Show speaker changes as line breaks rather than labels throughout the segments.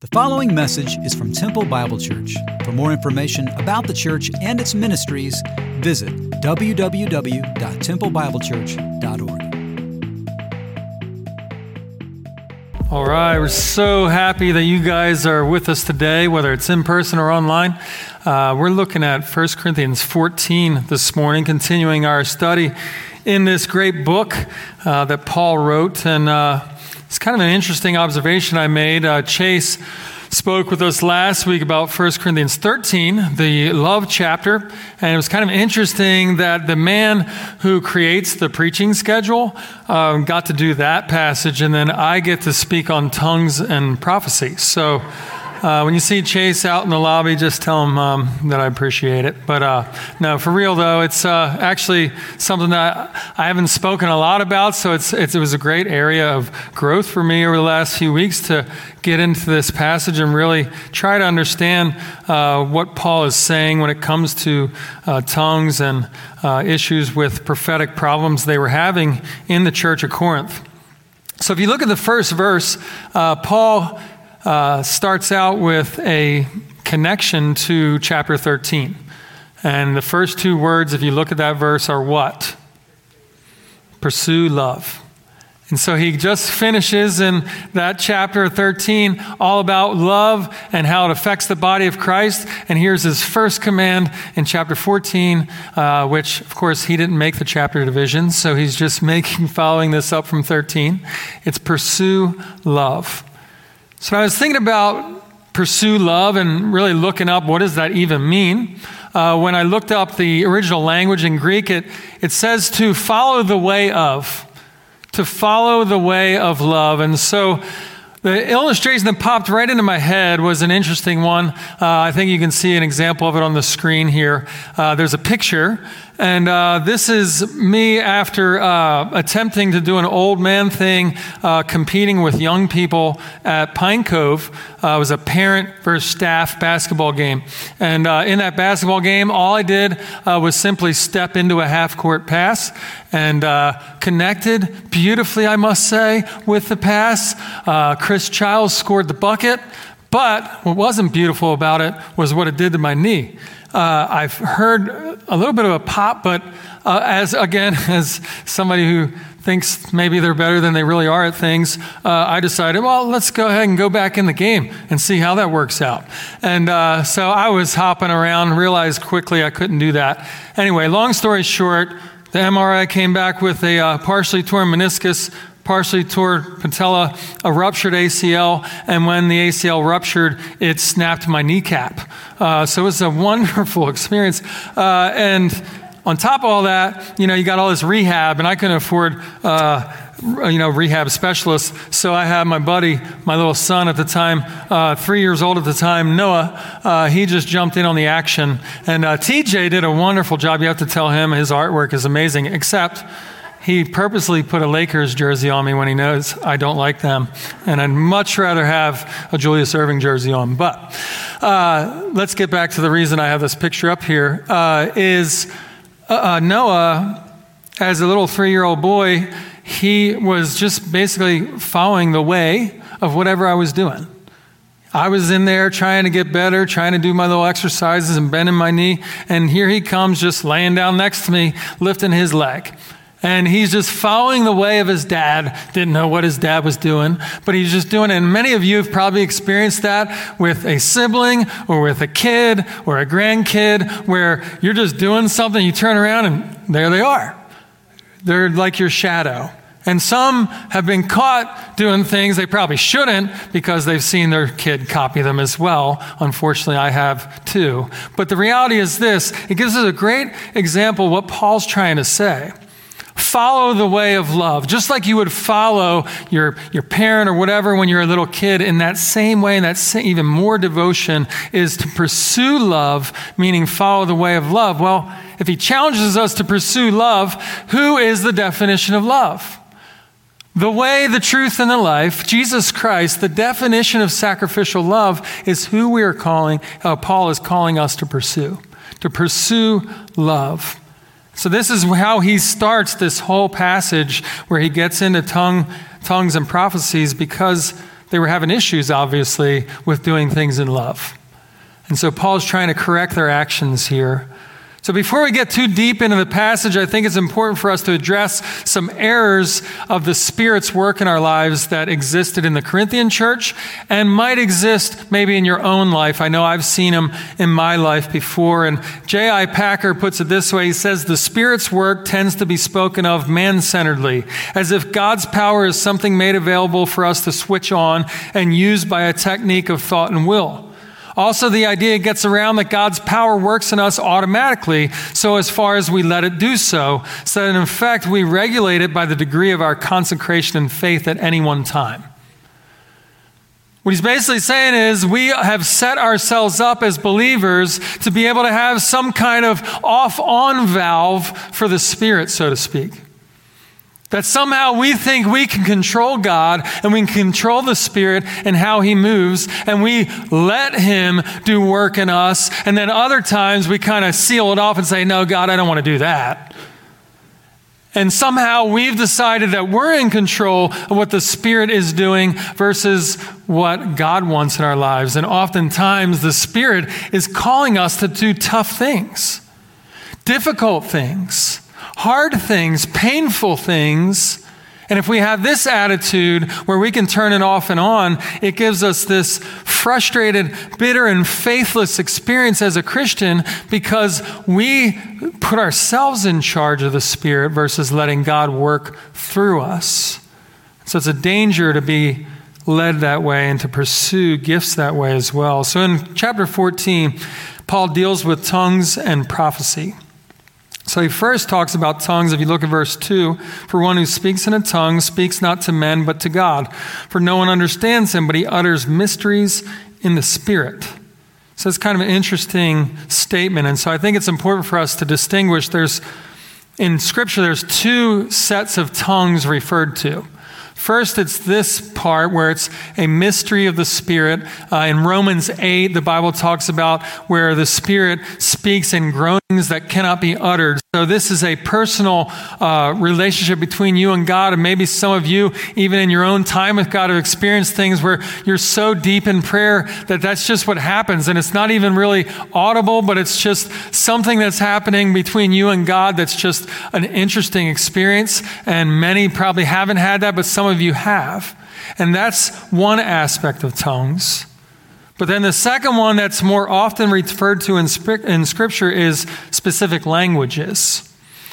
The following message is from Temple Bible Church. For more information about the church and its ministries, visit www.templebiblechurch.org.
All right, we're so happy that you guys are with us today, whether it's in person or online. Uh, we're looking at 1 Corinthians 14 this morning, continuing our study in this great book uh, that Paul wrote. And uh, it's kind of an interesting observation I made. Uh, Chase spoke with us last week about 1 Corinthians 13, the love chapter. And it was kind of interesting that the man who creates the preaching schedule um, got to do that passage, and then I get to speak on tongues and prophecy. So, uh, when you see Chase out in the lobby, just tell him um, that I appreciate it. But uh, no, for real though, it's uh, actually something that I haven't spoken a lot about. So it's, it's, it was a great area of growth for me over the last few weeks to get into this passage and really try to understand uh, what Paul is saying when it comes to uh, tongues and uh, issues with prophetic problems they were having in the church of Corinth. So if you look at the first verse, Paul uh, starts out with a connection to chapter 13. And the first two words, if you look at that verse, are what? Pursue love. And so he just finishes in that chapter 13 all about love and how it affects the body of Christ. And here's his first command in chapter 14, uh, which, of course, he didn't make the chapter divisions. So he's just making, following this up from 13. It's pursue love. So I was thinking about pursue love and really looking up what does that even mean. Uh, when I looked up the original language in Greek, it, it says to follow the way of, to follow the way of love. And so the illustration that popped right into my head was an interesting one. Uh, I think you can see an example of it on the screen here. Uh, there's a picture, and uh, this is me after uh, attempting to do an old man thing, uh, competing with young people at Pine Cove. Uh, it was a parent versus staff basketball game. And in that basketball game, all I did was simply step into a half court pass and connected beautifully, I must say, with the pass. Chris Childs scored the bucket. But what wasn't beautiful about it was what it did to my knee. Uh, I've heard a little bit of a pop, but uh, as again, as somebody who thinks maybe they're better than they really are at things, uh, I decided, well, let's go ahead and go back in the game and see how that works out. And uh, so I was hopping around, realized quickly I couldn't do that. Anyway, long story short, the MRI came back with a uh, partially torn meniscus, partially tore patella, a ruptured ACL, and when the ACL ruptured, it snapped my kneecap. Uh, so it was a wonderful experience. Uh, and on top of all that, you know, you got all this rehab, and I couldn't afford, uh, you know, rehab specialists. So I had my buddy, my little son at the time, uh, three years old at the time, Noah. Uh, he just jumped in on the action, and uh, TJ did a wonderful job. You have to tell him his artwork is amazing, except he purposely put a Lakers jersey on me when he knows I don't like them. And I'd much rather have a Julius Erving jersey on. But uh, let's get back to the reason I have this picture up here. Uh, is uh, uh Noah, as a little three year old boy, he was just basically following the way of whatever I was doing. I was in there trying to get better, trying to do my little exercises and bending my knee, and here he comes just laying down next to me, lifting his leg. And he's just following the way of his dad. Didn't know what his dad was doing, but he's just doing it. And many of you have probably experienced that with a sibling or with a kid or a grandkid where you're just doing something, you turn around and there they are. They're like your shadow. And some have been caught doing things they probably shouldn't because they've seen their kid copy them as well. Unfortunately, I have too. But the reality is this it gives us a great example of what Paul's trying to say follow the way of love, just like you would follow your, your parent or whatever when you're a little kid. In that same way, and that same, even more devotion is to pursue love, meaning follow the way of love. Well, if he challenges us to pursue love, who is the definition of love? The way, the truth, and the life, Jesus Christ, the definition of sacrificial love is who we are calling, uh, Paul is calling us to pursue, to pursue love. So, this is how he starts this whole passage where he gets into tongue, tongues and prophecies because they were having issues, obviously, with doing things in love. And so Paul's trying to correct their actions here. So, before we get too deep into the passage, I think it's important for us to address some errors of the Spirit's work in our lives that existed in the Corinthian church and might exist maybe in your own life. I know I've seen them in my life before. And J.I. Packer puts it this way He says, The Spirit's work tends to be spoken of man centeredly, as if God's power is something made available for us to switch on and use by a technique of thought and will. Also, the idea gets around that God's power works in us automatically, so as far as we let it do so, so that in effect we regulate it by the degree of our consecration and faith at any one time. What he's basically saying is we have set ourselves up as believers to be able to have some kind of off on valve for the Spirit, so to speak. That somehow we think we can control God and we can control the Spirit and how He moves, and we let Him do work in us. And then other times we kind of seal it off and say, No, God, I don't want to do that. And somehow we've decided that we're in control of what the Spirit is doing versus what God wants in our lives. And oftentimes the Spirit is calling us to do tough things, difficult things hard things, painful things. And if we have this attitude where we can turn it off and on, it gives us this frustrated, bitter, and faithless experience as a Christian because we put ourselves in charge of the Spirit versus letting God work through us. So it's a danger to be led that way and to pursue gifts that way as well. So in chapter 14, Paul deals with tongues and prophecy. So he first talks about tongues. If you look at verse 2, for one who speaks in a tongue speaks not to men but to God. For no one understands him, but he utters mysteries in the Spirit. So it's kind of an interesting statement. And so I think it's important for us to distinguish there's, in Scripture, there's two sets of tongues referred to. First, it's this part where it's a mystery of the Spirit. Uh, in Romans 8, the Bible talks about where the Spirit speaks in groanings that cannot be uttered. So, this is a personal uh, relationship between you and God. And maybe some of you, even in your own time with God, have experienced things where you're so deep in prayer that that's just what happens. And it's not even really audible, but it's just something that's happening between you and God that's just an interesting experience. And many probably haven't had that, but some of you have. And that's one aspect of tongues. But then the second one that's more often referred to in, in Scripture is specific languages.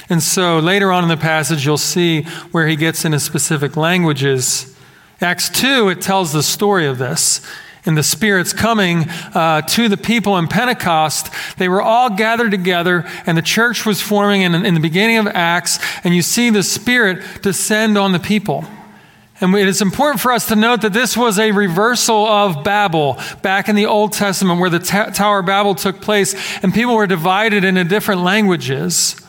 And so later on in the passage, you'll see where he gets into specific languages. Acts 2, it tells the story of this. And the Spirit's coming uh, to the people in Pentecost. They were all gathered together, and the church was forming in, in the beginning of Acts. And you see the Spirit descend on the people. And it is important for us to note that this was a reversal of Babel back in the Old Testament, where the Tower of Babel took place and people were divided into different languages.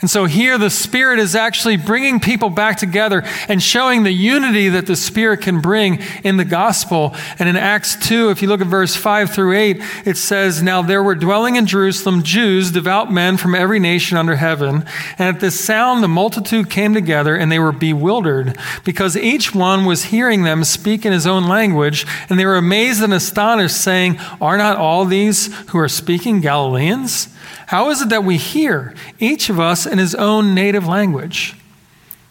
And so here the Spirit is actually bringing people back together and showing the unity that the Spirit can bring in the gospel. And in Acts 2, if you look at verse 5 through 8, it says, Now there were dwelling in Jerusalem Jews, devout men from every nation under heaven. And at this sound, the multitude came together and they were bewildered because each one was hearing them speak in his own language. And they were amazed and astonished, saying, Are not all these who are speaking Galileans? How is it that we hear, each of us in his own native language?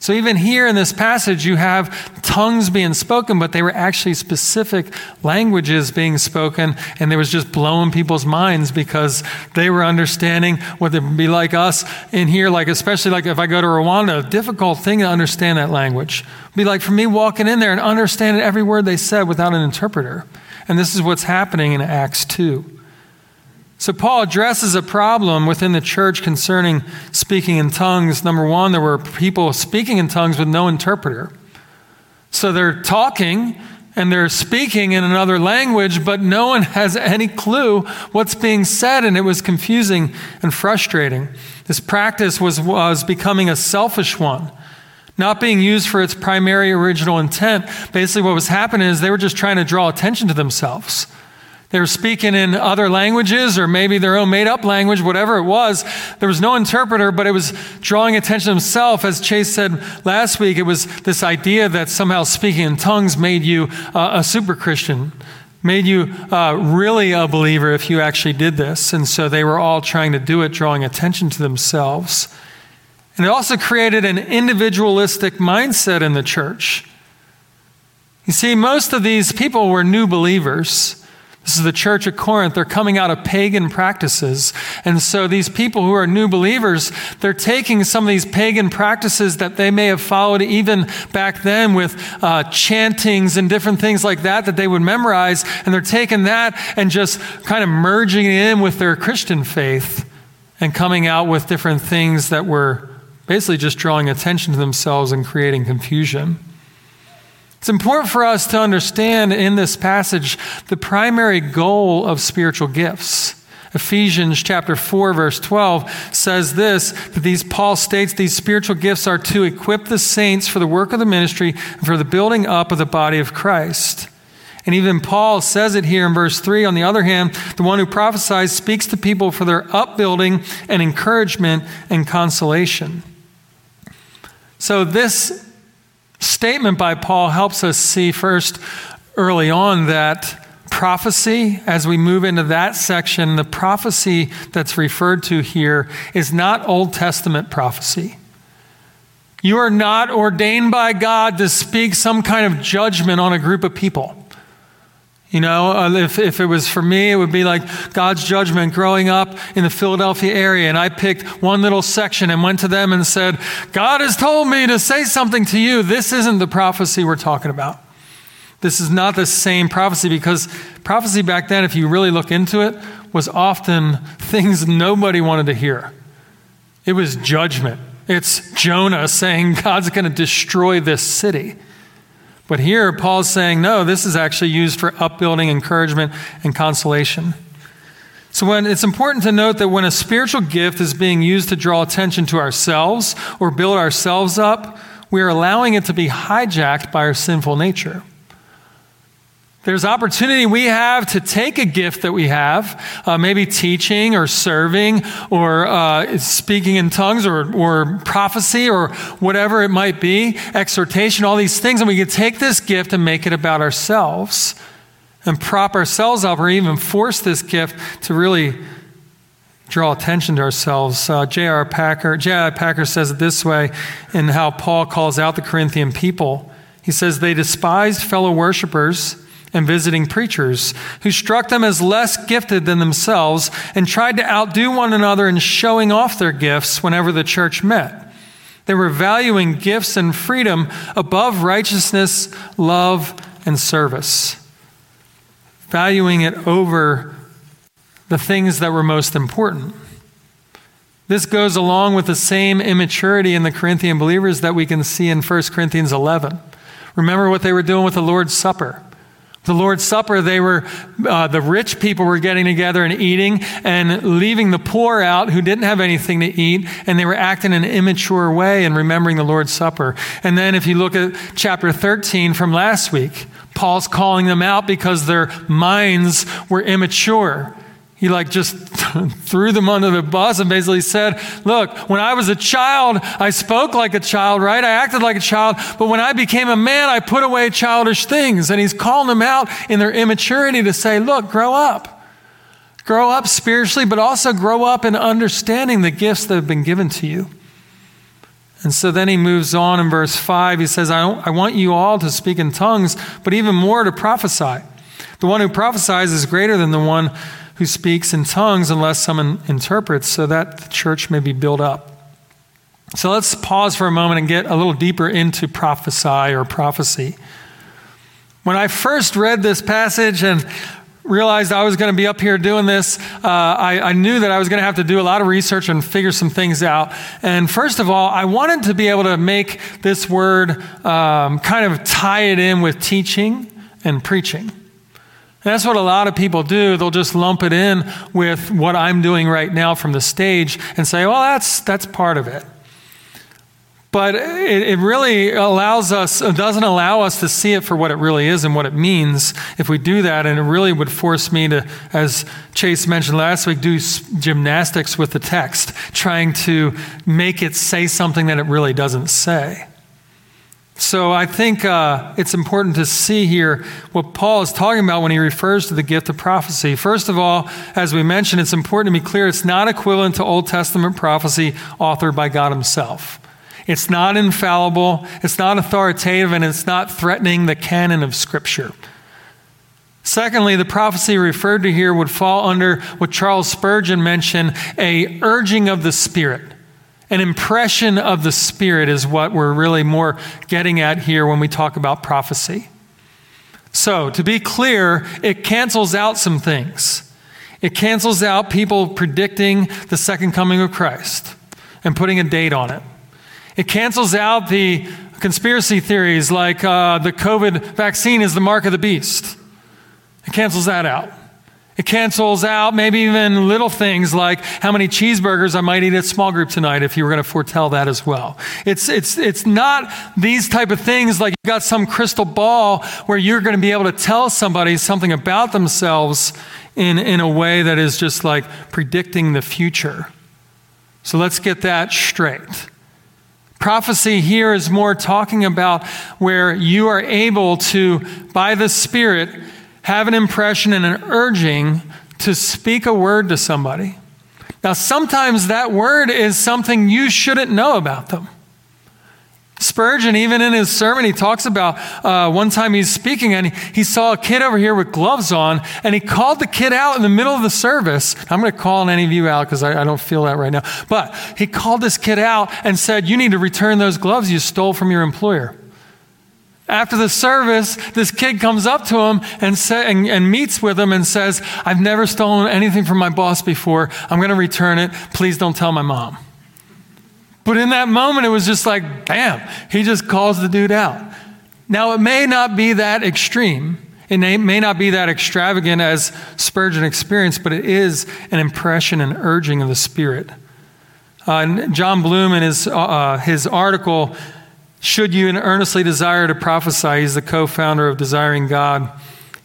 So, even here in this passage, you have tongues being spoken, but they were actually specific languages being spoken, and it was just blowing people's minds because they were understanding what it would be like us in here, like, especially like if I go to Rwanda, a difficult thing to understand that language. It'd be like for me walking in there and understanding every word they said without an interpreter. And this is what's happening in Acts 2. So, Paul addresses a problem within the church concerning speaking in tongues. Number one, there were people speaking in tongues with no interpreter. So, they're talking and they're speaking in another language, but no one has any clue what's being said, and it was confusing and frustrating. This practice was, was becoming a selfish one, not being used for its primary original intent. Basically, what was happening is they were just trying to draw attention to themselves They were speaking in other languages or maybe their own made up language, whatever it was. There was no interpreter, but it was drawing attention to himself. As Chase said last week, it was this idea that somehow speaking in tongues made you uh, a super Christian, made you uh, really a believer if you actually did this. And so they were all trying to do it, drawing attention to themselves. And it also created an individualistic mindset in the church. You see, most of these people were new believers. This is the church at Corinth. They're coming out of pagan practices. And so these people who are new believers, they're taking some of these pagan practices that they may have followed even back then with uh, chantings and different things like that that they would memorize. And they're taking that and just kind of merging it in with their Christian faith and coming out with different things that were basically just drawing attention to themselves and creating confusion. It's important for us to understand in this passage the primary goal of spiritual gifts. Ephesians chapter 4 verse 12 says this that these Paul states these spiritual gifts are to equip the saints for the work of the ministry and for the building up of the body of Christ. And even Paul says it here in verse 3. On the other hand, the one who prophesies speaks to people for their upbuilding and encouragement and consolation. So, this statement by Paul helps us see first early on that prophecy, as we move into that section, the prophecy that's referred to here is not Old Testament prophecy. You are not ordained by God to speak some kind of judgment on a group of people. You know, uh, if, if it was for me, it would be like God's judgment growing up in the Philadelphia area. And I picked one little section and went to them and said, God has told me to say something to you. This isn't the prophecy we're talking about. This is not the same prophecy because prophecy back then, if you really look into it, was often things nobody wanted to hear. It was judgment. It's Jonah saying God's going to destroy this city. But here, Paul's saying, no, this is actually used for upbuilding, encouragement, and consolation. So, when, it's important to note that when a spiritual gift is being used to draw attention to ourselves or build ourselves up, we are allowing it to be hijacked by our sinful nature. There's opportunity we have to take a gift that we have, uh, maybe teaching or serving or uh, speaking in tongues or, or prophecy or whatever it might be, exhortation, all these things, and we can take this gift and make it about ourselves and prop ourselves up or even force this gift to really draw attention to ourselves. Uh, J.R. Packer, J.I. Packer says it this way in how Paul calls out the Corinthian people. He says, They despised fellow worshippers and visiting preachers who struck them as less gifted than themselves and tried to outdo one another in showing off their gifts whenever the church met. They were valuing gifts and freedom above righteousness, love, and service, valuing it over the things that were most important. This goes along with the same immaturity in the Corinthian believers that we can see in 1 Corinthians 11. Remember what they were doing with the Lord's Supper. The Lord's Supper, they were, uh, the rich people were getting together and eating and leaving the poor out who didn't have anything to eat, and they were acting in an immature way and remembering the Lord's Supper. And then if you look at chapter 13 from last week, Paul's calling them out because their minds were immature. He like just threw them under the bus and basically said, Look, when I was a child, I spoke like a child, right? I acted like a child. But when I became a man, I put away childish things. And he's calling them out in their immaturity to say, Look, grow up. Grow up spiritually, but also grow up in understanding the gifts that have been given to you. And so then he moves on in verse 5. He says, I, I want you all to speak in tongues, but even more to prophesy. The one who prophesies is greater than the one who speaks in tongues unless someone interprets, so that the church may be built up. So let's pause for a moment and get a little deeper into prophesy or prophecy. When I first read this passage and realized I was going to be up here doing this, uh, I, I, knew that I was going to have to do a lot of research and figure some things out. And first of all, I wanted to be able to make this word um, kind of tie it in with teaching and preaching. That's what a lot of people do. They'll just lump it in with what I'm doing right now from the stage and say, well, that's, that's part of it. But it, it really allows us, doesn't allow us to see it for what it really is and what it means if we do that. And it really would force me to, as Chase mentioned last week, do gymnastics with the text, trying to make it say something that it really doesn't say. So I think uh, it's important to see here what Paul is talking about when he refers to the gift of prophecy. First of all, as we mentioned, it's important to be clear it's not equivalent to Old Testament prophecy authored by God Himself. It's not infallible, it's not authoritative, and it's not threatening the canon of Scripture. Secondly, the prophecy referred to here would fall under what Charles Spurgeon mentioned a urging of the Spirit. An impression of the Spirit is what we're really more getting at here when we talk about prophecy. So, to be clear, it cancels out some things. It cancels out people predicting the second coming of Christ and putting a date on it. It cancels out the conspiracy theories like uh, the COVID vaccine is the mark of the beast. It cancels that out. It cancels out maybe even little things like how many cheeseburgers I might eat at small group tonight if you were going to foretell that as well. It's, it's, it's not these type of things like you've got some crystal ball where you're going to be able to tell somebody something about themselves in, in a way that is just like predicting the future. So let's get that straight. Prophecy here is more talking about where you are able to, by the Spirit, have an impression and an urging to speak a word to somebody. Now, sometimes that word is something you shouldn't know about them. Spurgeon, even in his sermon, he talks about uh, one time he's speaking and he, he, saw a kid over here with gloves on, and he called the kid out in the middle of the service. I'm going to call any of you out because I, I don't feel that right now. But he called this kid out and said, You need to return those gloves you stole from your employer. After the service, this kid comes up to him and, say, and, and meets with him and says, I've never stolen anything from my boss before. I'm going to return it. Please don't tell my mom. But in that moment, it was just like, bam, he just calls the dude out. Now, it may not be that extreme. It may not be that extravagant as Spurgeon experienced, but it is an impression and urging of the Spirit. Uh, Jon Bloom, in his, uh, uh his article, Should You Earnestly Desire to Prophesy, he's the co founder of Desiring God.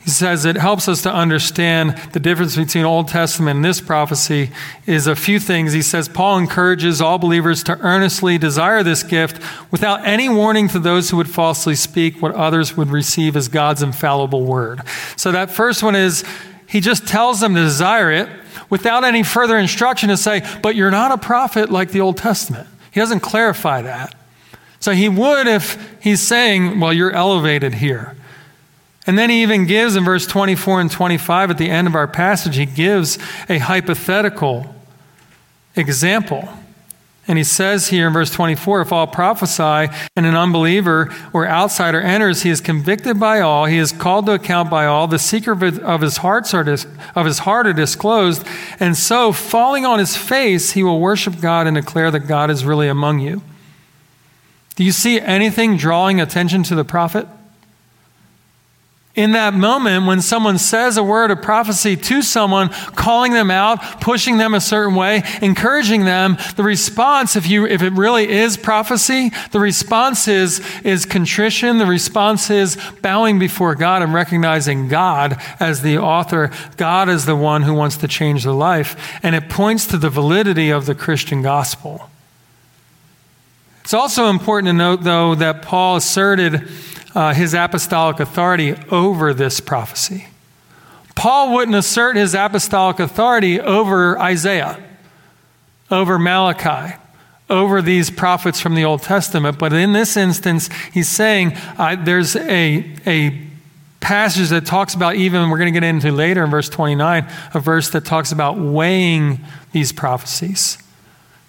He says it helps us to understand the difference between Old Testament and this prophecy is a few things. He says Paul encourages all believers to earnestly desire this gift without any warning to those who would falsely speak what others would receive as God's infallible word. So that first one is he just tells them to desire it without any further instruction to say, but you're not a prophet like the Old Testament. He doesn't clarify that. So he would if he's saying, well, you're elevated here. And then he even gives in verse 24 and 25 at the end of our passage, he gives a hypothetical example. And he says here in verse 24 if all prophesy and an unbeliever or outsider enters, he is convicted by all, he is called to account by all, the secret of his, hearts are dis- of his heart are disclosed, and so falling on his face, he will worship God and declare that God is really among you. Do you see anything drawing attention to the prophet? in that moment when someone says a word of prophecy to someone, calling them out, pushing them a certain way, encouraging them, the response, if you if it really is prophecy, the response is is contrition, the response is bowing before God and recognizing God as the author, God is the one who wants to change the life, and it points to the validity of the Christian gospel. It's also important to note though that Paul asserted uh, his apostolic authority over this prophecy. Paul wouldn't assert his apostolic authority over Isaiah, over Malachi, over these prophets from the Old Testament. But in this instance, he's saying uh, there's a, a passage that talks about, even we're going to get into later in verse 29, a verse that talks about weighing these prophecies,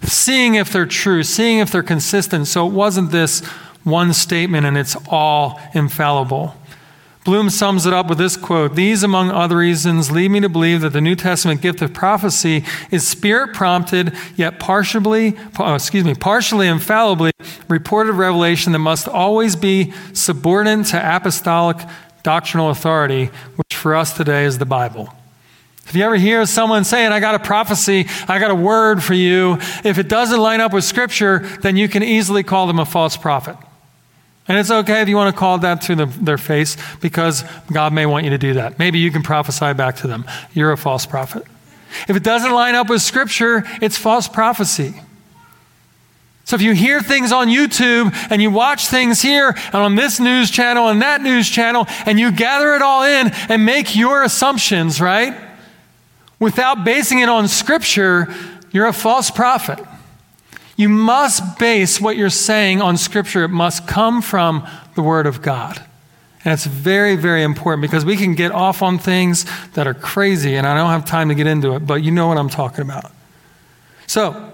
seeing if they're true, seeing if they're consistent. So it wasn't this one statement and it's all infallible. Bloom sums it up with this quote These, among other reasons, lead me to believe that the New Testament gift of prophecy is spirit prompted, yet partially, uh, excuse me, partially infallibly reported revelation that must always be subordinate to apostolic doctrinal authority, which for us today is the Bible. If you ever hear someone saying, I got a prophecy, I got a word for you, if it doesn't line up with Scripture, then you can easily call them a false prophet. And it's okay if you want to call that to the, their face because God may want you to do that. Maybe you can prophesy back to them. You're a false prophet. If it doesn't line up with Scripture, it's false prophecy. So if you hear things on YouTube and you watch things here and on this news channel and that news channel and you gather it all in and make your assumptions, right? Without basing it on Scripture, you're a false prophet. You must base what you're saying on Scripture. It must come from the Word of God. And it's very, very important because we can get off on things that are crazy, and I don't have time to get into it, but you know what I'm talking about. So,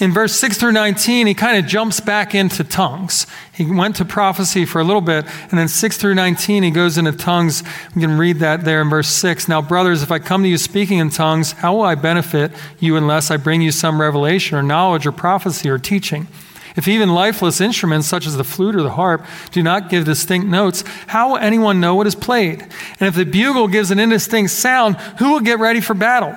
in verse 6 through 19, he kind of jumps back into tongues. He went to prophecy for a little bit, and then 6 through 19, he goes into tongues. We can read that there in verse 6. Now, brothers, if I come to you speaking in tongues, how will I benefit you unless I bring you some revelation or knowledge or prophecy or teaching? If even lifeless instruments such as the flute or the harp do not give distinct notes, how will anyone know what is played? And if the bugle gives an indistinct sound, who will get ready for battle?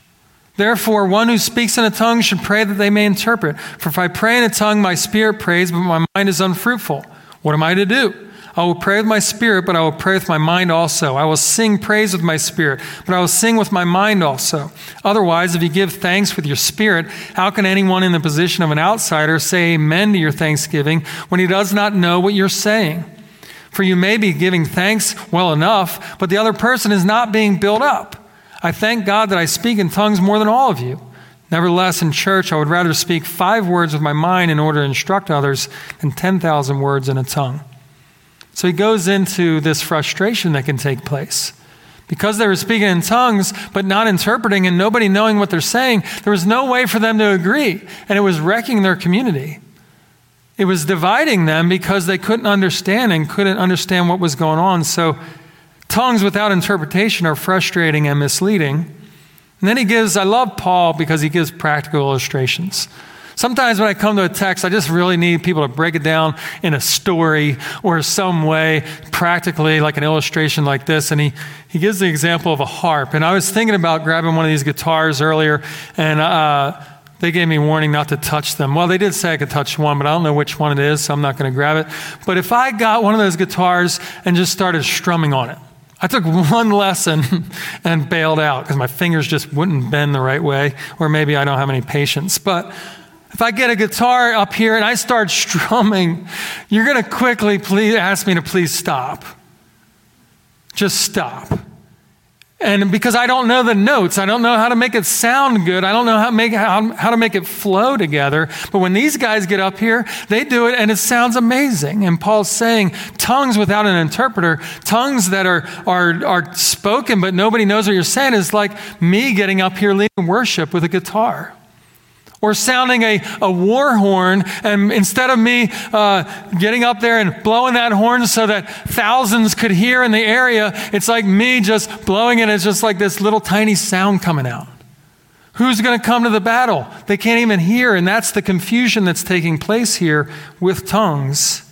Therefore, one who speaks in a tongue should pray that they may interpret. For if I pray in a tongue, my spirit prays, but my mind is unfruitful. What am I to do? I will pray with my spirit, but I will pray with my mind also. I will sing praise with my spirit, but I will sing with my mind also. Otherwise, if you give thanks with your spirit, how can anyone in the position of an outsider say amen to your thanksgiving when he does not know what you're saying? For you may be giving thanks well enough, but the other person is not being built up. I thank God that I speak in tongues more than all of you. Nevertheless, in church, I would rather speak five words with my mind in order to instruct others than 10,000 words in a tongue. So he goes into this frustration that can take place. Because they were speaking in tongues, but not interpreting and nobody knowing what they're saying, there was no way for them to agree. And it was wrecking their community. It was dividing them because they couldn't understand and couldn't understand what was going on. So Tongues without interpretation are frustrating and misleading. And then he gives, I love Paul because he gives practical illustrations. Sometimes when I come to a text, I just really need people to break it down in a story or some way, practically, like an illustration like this. And he, he gives the example of a harp. And I was thinking about grabbing one of these guitars earlier, and uh, they gave me warning not to touch them. Well, they did say I could touch one, but I don't know which one it is, so I'm not going to grab it. But if I got one of those guitars and just started strumming on it, I took one lesson and bailed out because my fingers just wouldn't bend the right way, or maybe I don't have any patience. But if I get a guitar up here and I start strumming, you're going to quickly please ask me to please stop. Just stop. And because I don't know the notes, I don't know how to make it sound good. I don't know how, to make, how, how to make it flow together. But when these guys get up here, they do it and it sounds amazing. And Paul's saying tongues without an interpreter, tongues that are, are, are spoken but nobody knows what you're saying is like me getting up here leading worship with a guitar or sounding a, a war horn. And instead of me uh, getting up there and blowing that horn so that thousands could hear in the area, it's like me just blowing it. It's just like this little tiny sound coming out. Who's going to come to the battle? They can't even hear. And that's the confusion that's taking place here with tongues.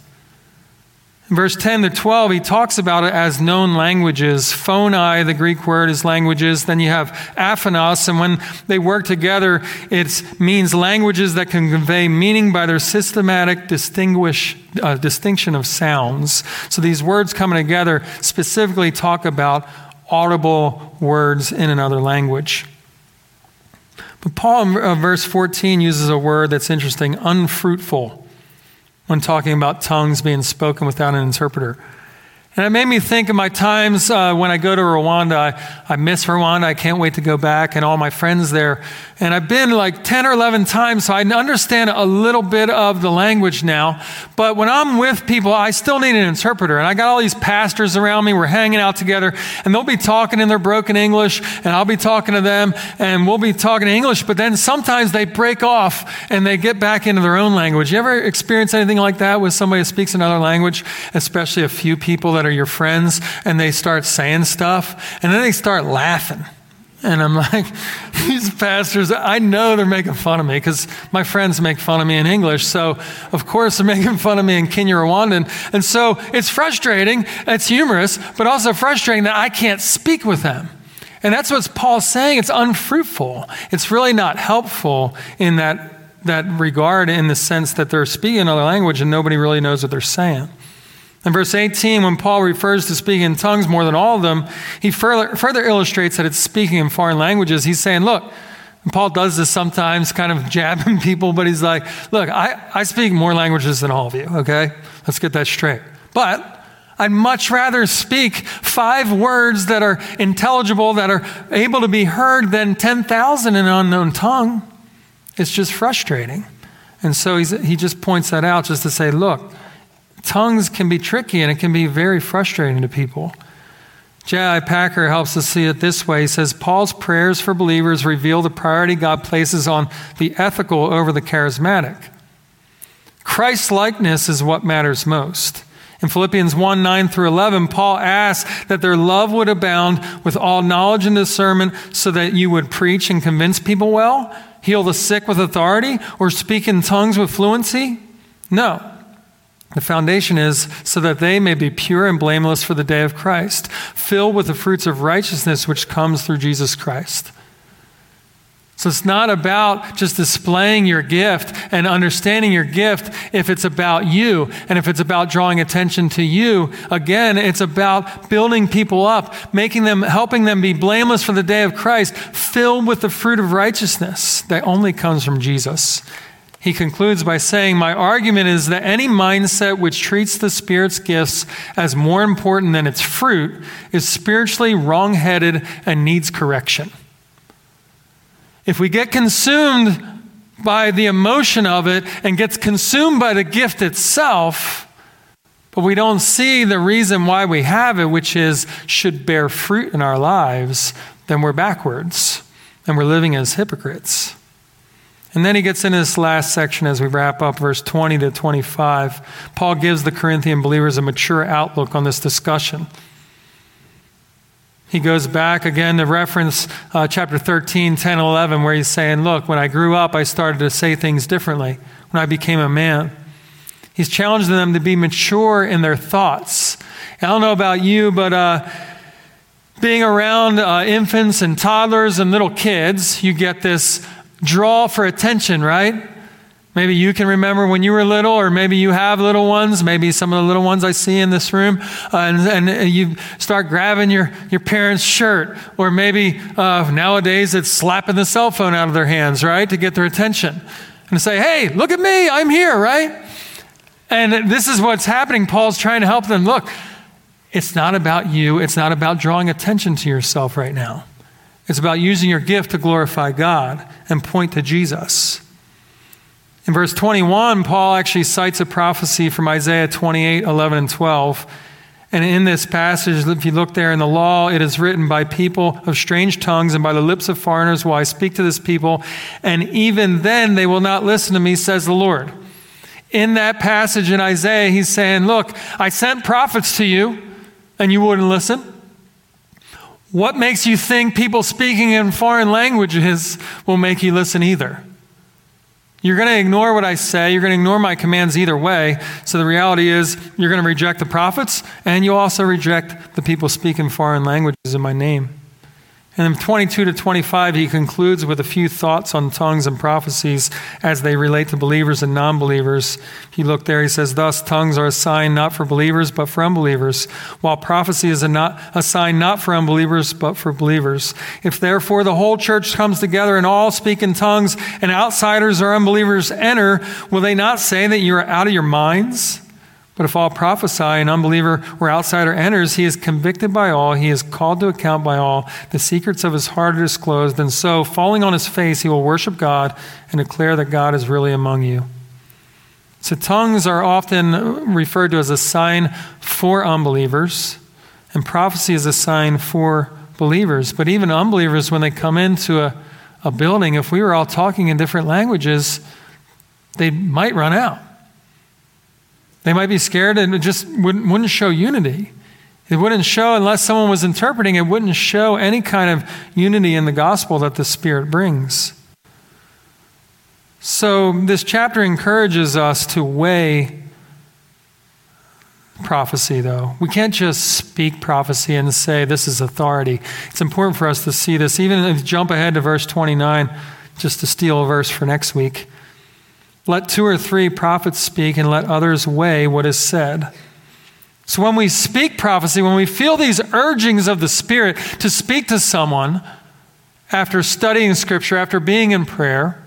In verse 10 to 12, he talks about it as known languages. Phoni, the Greek word, is languages. Then you have aphanos, and when they work together, it means languages that can convey meaning by their systematic distinguish, uh, distinction of sounds. So these words coming together specifically talk about audible words in another language. But Paul, uh, verse 14, uses a word that's interesting unfruitful when talking about tongues being spoken without an interpreter. And it made me think of my times uh, when I go to Rwanda. I, I miss Rwanda. I can't wait to go back and all my friends there. And I've been like 10 or 11 times, so I understand a little bit of the language now. But when I'm with people, I still need an interpreter. And I got all these pastors around me. We're hanging out together, and they'll be talking in their broken English, and I'll be talking to them, and we'll be talking in English. But then sometimes they break off and they get back into their own language. You ever experience anything like that with somebody who speaks another language, especially a few people that are your friends, and they start saying stuff, and then they start laughing? And I'm like, these pastors, I know they're making fun of me because my friends make fun of me in English. So, of course, they're making fun of me in Kinyarwandan. And so it's frustrating, it's humorous, but also frustrating that I can't speak with them. And that's what Paul's saying. It's unfruitful. It's really not helpful in that, that regard, in the sense that they're speaking another language and nobody really knows what they're saying. In verse 18, when Paul refers to speaking in tongues more than all of them, he further, further illustrates that it's speaking in foreign languages. He's saying, Look, Paul does this sometimes, kind of jabbing people, but he's like, Look, I, I speak more languages than all of you, okay? Let's get that straight. But I'd much rather speak five words that are intelligible, that are able to be heard, than 10,000 in an unknown tongue. It's just frustrating. And so he just points that out just to say, Look, tongues can be tricky and it can be very frustrating to people. J.I. Packer helps us see it this way. He says, Paul's prayers for believers reveal the priority God places on the ethical over the charismatic. Christ likeness is what matters most. In Philippians 1 9 through 11, Paul asks that their love would abound with all knowledge and discernment so that you would preach and convince people well, heal the sick with authority, or speak in tongues with fluency. No. The foundation is so that they may be pure and blameless for the day of Christ, filled with the fruits of righteousness which comes through Jesus Christ. So it's not about just displaying your gift and understanding your gift if it's about you and if it's about drawing attention to you. Again, it's about building people up, making them, helping them be blameless for the day of Christ, filled with the fruit of righteousness that only comes from Jesus. He concludes by saying, My argument is that any mindset which treats the Spirit's gifts as more important than its fruit is spiritually wrong-headed and needs correction. If we get consumed by the emotion of it and gets consumed by the gift itself, but we don't see the reason why we have it, which is should bear fruit in our lives, then we're backwards and we're living as hypocrites. And then he gets into this last section as we wrap up, verse 20 to 25. Paul gives the Corinthian believers a mature outlook on this discussion. He goes back again to reference uh, chapter 13, 10, 11, where he's saying, Look, when I grew up, I started to say things differently when I became a man. He's challenging them to be mature in their thoughts. I don't know about you, but uh, being around uh, infants and toddlers and little kids, you get this draw for attention, right? Maybe you can remember when you were little, or maybe you have little ones, maybe some of the little ones I see in this room, uh, and, and, you start grabbing your, your parents' shirt, or maybe uh, nowadays it's slapping the cell phone out of their hands, right, to get their attention. And say, hey, look at me, I'm here, right? And this is what's happening. Paul's trying to help them. Look, it's not about you, it's not about drawing attention to yourself right now. It's about using your gift to glorify God and point to Jesus. In verse 21, Paul actually cites a prophecy from Isaiah 28 11 and 12. And in this passage, if you look there in the law, it is written by people of strange tongues and by the lips of foreigners will I speak to this people, and even then they will not listen to me, says the Lord. In that passage in Isaiah, he's saying, Look, I sent prophets to you, and you wouldn't listen. What makes you think people speaking in foreign languages will make you listen either? You're going to ignore what I say. You're going to ignore my commands either way. So the reality is, you're going to reject the prophets, and you also reject the people speaking foreign languages in my name. And in 22 to 25, he concludes with a few thoughts on tongues and prophecies as they relate to believers and non believers. He looked there, he says, Thus, tongues are a sign not for believers, but for unbelievers, while prophecy is a, not, a sign not for unbelievers, but for believers. If therefore the whole church comes together and all speak in tongues, and outsiders or unbelievers enter, will they not say that you are out of your minds? But if all prophesy, an unbeliever or outsider enters, he is convicted by all, he is called to account by all, the secrets of his heart are disclosed, and so, falling on his face, he will worship God and declare that God is really among you. So, tongues are often referred to as a sign for unbelievers, and prophecy is a sign for believers. But even unbelievers, when they come into a, a building, if we were all talking in different languages, they might run out. They might be scared and it just wouldn't, wouldn't show unity. It wouldn't show, unless someone was interpreting, it wouldn't show any kind of unity in the gospel that the Spirit brings. So, this chapter encourages us to weigh prophecy, though. We can't just speak prophecy and say this is authority. It's important for us to see this. Even if you jump ahead to verse 29, just to steal a verse for next week. Let two or three prophets speak and let others weigh what is said. So, when we speak prophecy, when we feel these urgings of the Spirit to speak to someone after studying Scripture, after being in prayer,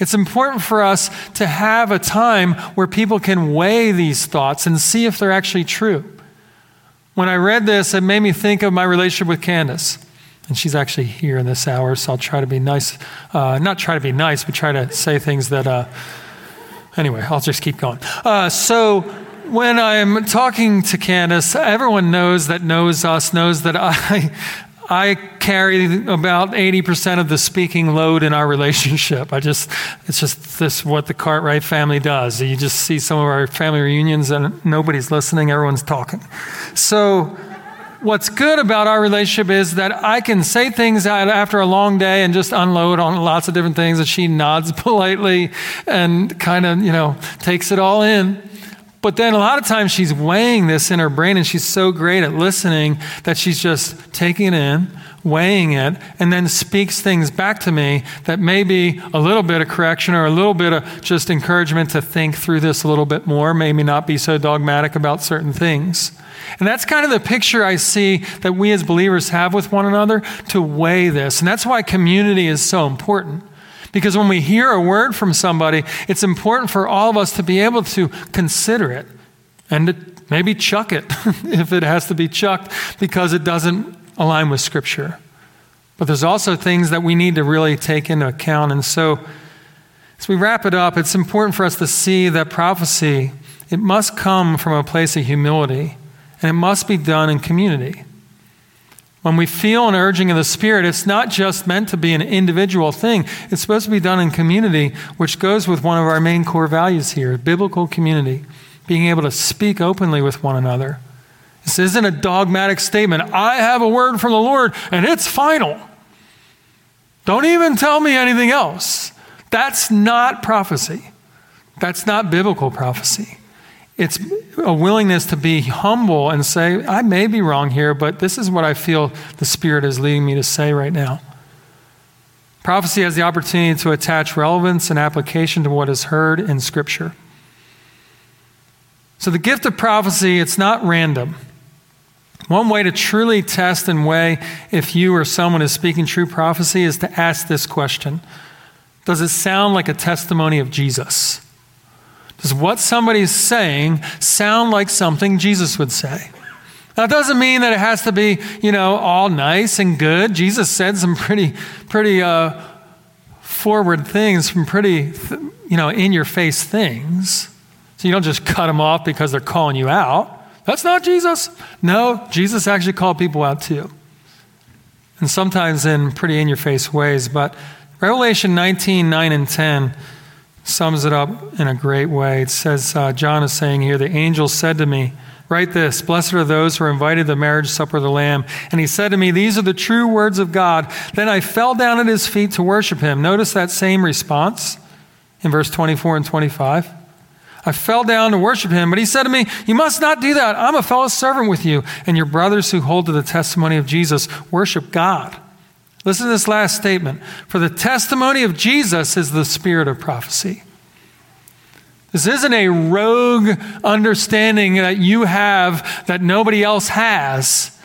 it's important for us to have a time where people can weigh these thoughts and see if they're actually true. When I read this, it made me think of my relationship with Candace. And she's actually here in this hour, so I'll try to be nice. Uh, not try to be nice, but try to say things that. Uh, anyway, I'll just keep going. Uh, so when I'm talking to Candace, everyone knows that knows us knows that I I carry about 80% of the speaking load in our relationship. I just, it's just this what the Cartwright family does. You just see some of our family reunions and nobody's listening, everyone's talking. So, what's good about our relationship is that I can say things after a long day and just unload on lots of different things, and she nods politely and kind of, you know, takes it all in. But then a lot of times she's weighing this in her brain and she's so great at listening that she's just taking it in, weighing it, and then speaks things back to me that may be a little bit of correction or a little bit of just encouragement to think through this a little bit more, maybe not be so dogmatic about certain things. And that's kind of the picture I see that we as believers have with one another to weigh this. And that's why community is so important. Because when we hear a word from somebody, it's important for all of us to be able to consider it and to maybe chuck it if it has to be chucked because it doesn't align with Scripture. But there's also things that we need to really take into account. And so, as we wrap it up, it's important for us to see that prophecy, it must come from a place of humility, and it must be done in community. When we feel an urging of the Spirit, it's not just meant to be an individual thing. It's supposed to be done in community, which goes with one of our main core values here biblical community, being able to speak openly with one another. This isn't a dogmatic statement. I have a word from the Lord, and it's final. Don't even tell me anything else. That's not prophecy. That's not biblical prophecy. It's a willingness to be humble and say, I may be wrong here, but this is what I feel the Spirit is leading me to say right now. Prophecy has the opportunity to attach relevance and application to what is heard in Scripture. So, the gift of prophecy, it's not random. One way to truly test and weigh if you or someone is speaking true prophecy is to ask this question Does it sound like a testimony of Jesus? Does what somebody's saying sound like something Jesus would say? That doesn't mean that it has to be, you know, all nice and good. Jesus said some pretty, pretty uh, forward things, some pretty, you know, in your face things. So you don't just cut them off because they're calling you out. That's not Jesus. No, Jesus actually called people out too. And sometimes in pretty in your face ways. But Revelation 19, 9 and 10 sums it up in a great way. It says, uh, John is saying here, the angel said to me, Write this Blessed are those who are invited to the marriage supper of the Lamb. And he said to me, These are the true words of God. Then I fell down at his feet to worship him. Notice that same response in verse 24 and 25. I fell down to worship him, but he said to me, You must not do that. I'm a fellow servant with you, and your brothers who hold to the testimony of Jesus worship God. Listen to this last statement. For the testimony of Jesus is the spirit of prophecy. This isn't a rogue understanding that you have that nobody else has,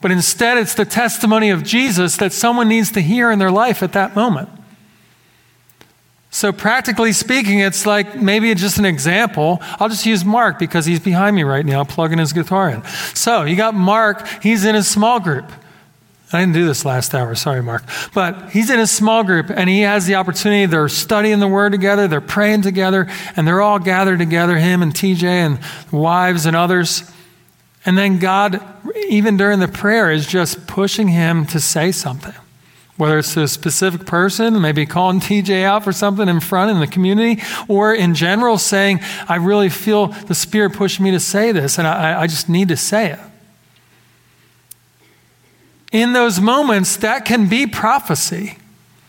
but instead it's the testimony of Jesus that someone needs to hear in their life at that moment. So, practically speaking, it's like maybe it's just an example. I'll just use Mark because he's behind me right now plugging his guitar in. So, you got Mark, he's in his small group. I didn't do this last hour, sorry, Mark. But he's in a small group and he has the opportunity. They're studying the word together, they're praying together, and they're all gathered together, him and TJ and wives and others. And then God, even during the prayer, is just pushing him to say something. Whether it's a specific person, maybe calling TJ out for something in front in the community, or in general saying, I really feel the Spirit pushing me to say this, and I, I just need to say it. In those moments, that can be prophecy.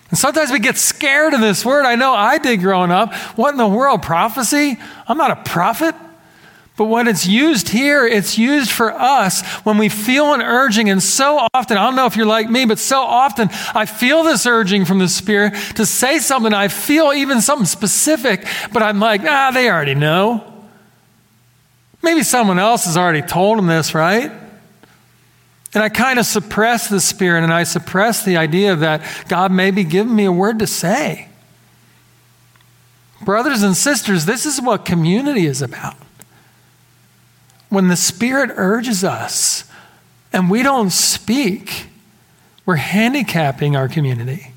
And sometimes we get scared of this word. I know I did growing up. What in the world? Prophecy? I'm not a prophet. But when it's used here, it's used for us when we feel an urging. And so often, I don't know if you're like me, but so often I feel this urging from the Spirit to say something. I feel even something specific, but I'm like, ah, they already know. Maybe someone else has already told them this, right? And I kind of suppress the Spirit and I suppress the idea that God may be giving me a word to say. Brothers and sisters, this is what community is about when the Spirit urges us and we don't speak, we're handicapping our community.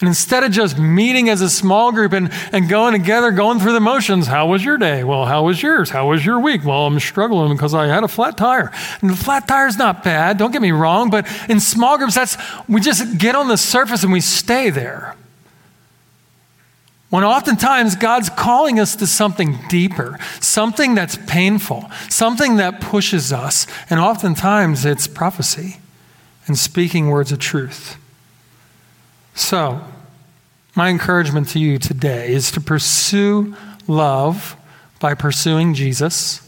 And instead of just meeting as a small group and, and going together, going through the motions, how was your day? Well, how was yours? How was your week? Well, I'm struggling because I had a flat tire. And the flat tire is not bad, don't get me wrong, but in small groups, that's we just get on the surface and we stay there. When oftentimes God's calling us to something deeper, something that's painful, something that pushes us, and oftentimes it's prophecy and speaking words of truth. So, my encouragement to you today is to pursue love by pursuing Jesus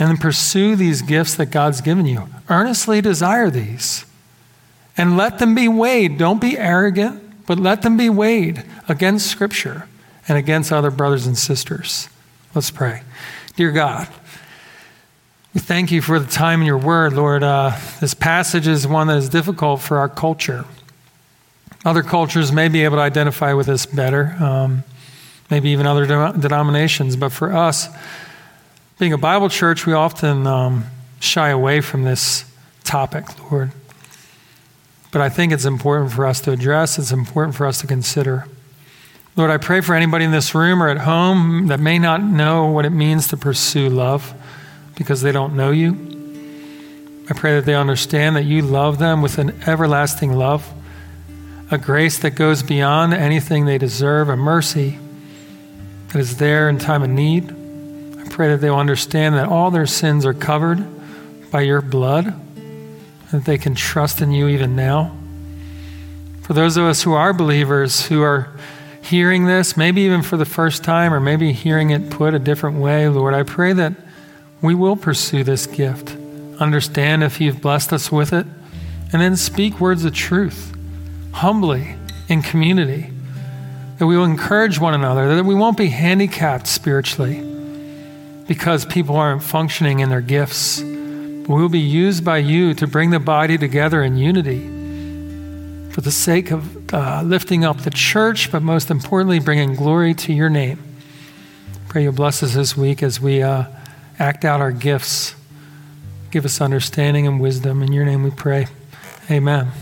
and then pursue these gifts that God's given you. Earnestly desire these and let them be weighed. Don't be arrogant but let them be weighed against Scripture and against other brothers and sisters. Let's pray. Dear God, we thank you for the time in your word, Lord. Uh, this passage is one that is difficult for our culture. Other cultures may be able to identify with this better, um, maybe even other de- denominations, but for us, being a Bible church, we often um, shy away from this topic, Lord. But I think it's important for us to address, it's important for us to consider. Lord, I pray for anybody in this room or at home that may not know what it means to pursue love because they don't know you. I pray that they understand that you love them with an everlasting love, a grace that goes beyond anything they deserve, a mercy that is there in time of need. I pray that they'll understand that all their sins are covered by your blood that they can trust in you even now. For those of us who are believers, who are hearing this, maybe even for the first time, or maybe hearing it put a different way, Lord, I pray that we will pursue this gift. Understand if you've blessed us with it, and then speak words of truth humbly in community. That we will encourage one another, that we won't be handicapped spiritually because people aren't functioning in their gifts will be used by you to bring the body together in unity for the sake of uh, lifting up the church, but most importantly, bringing glory to your name. Pray you bless us this week as we uh, act out our gifts. Give us understanding and wisdom. In your name we pray. Amen.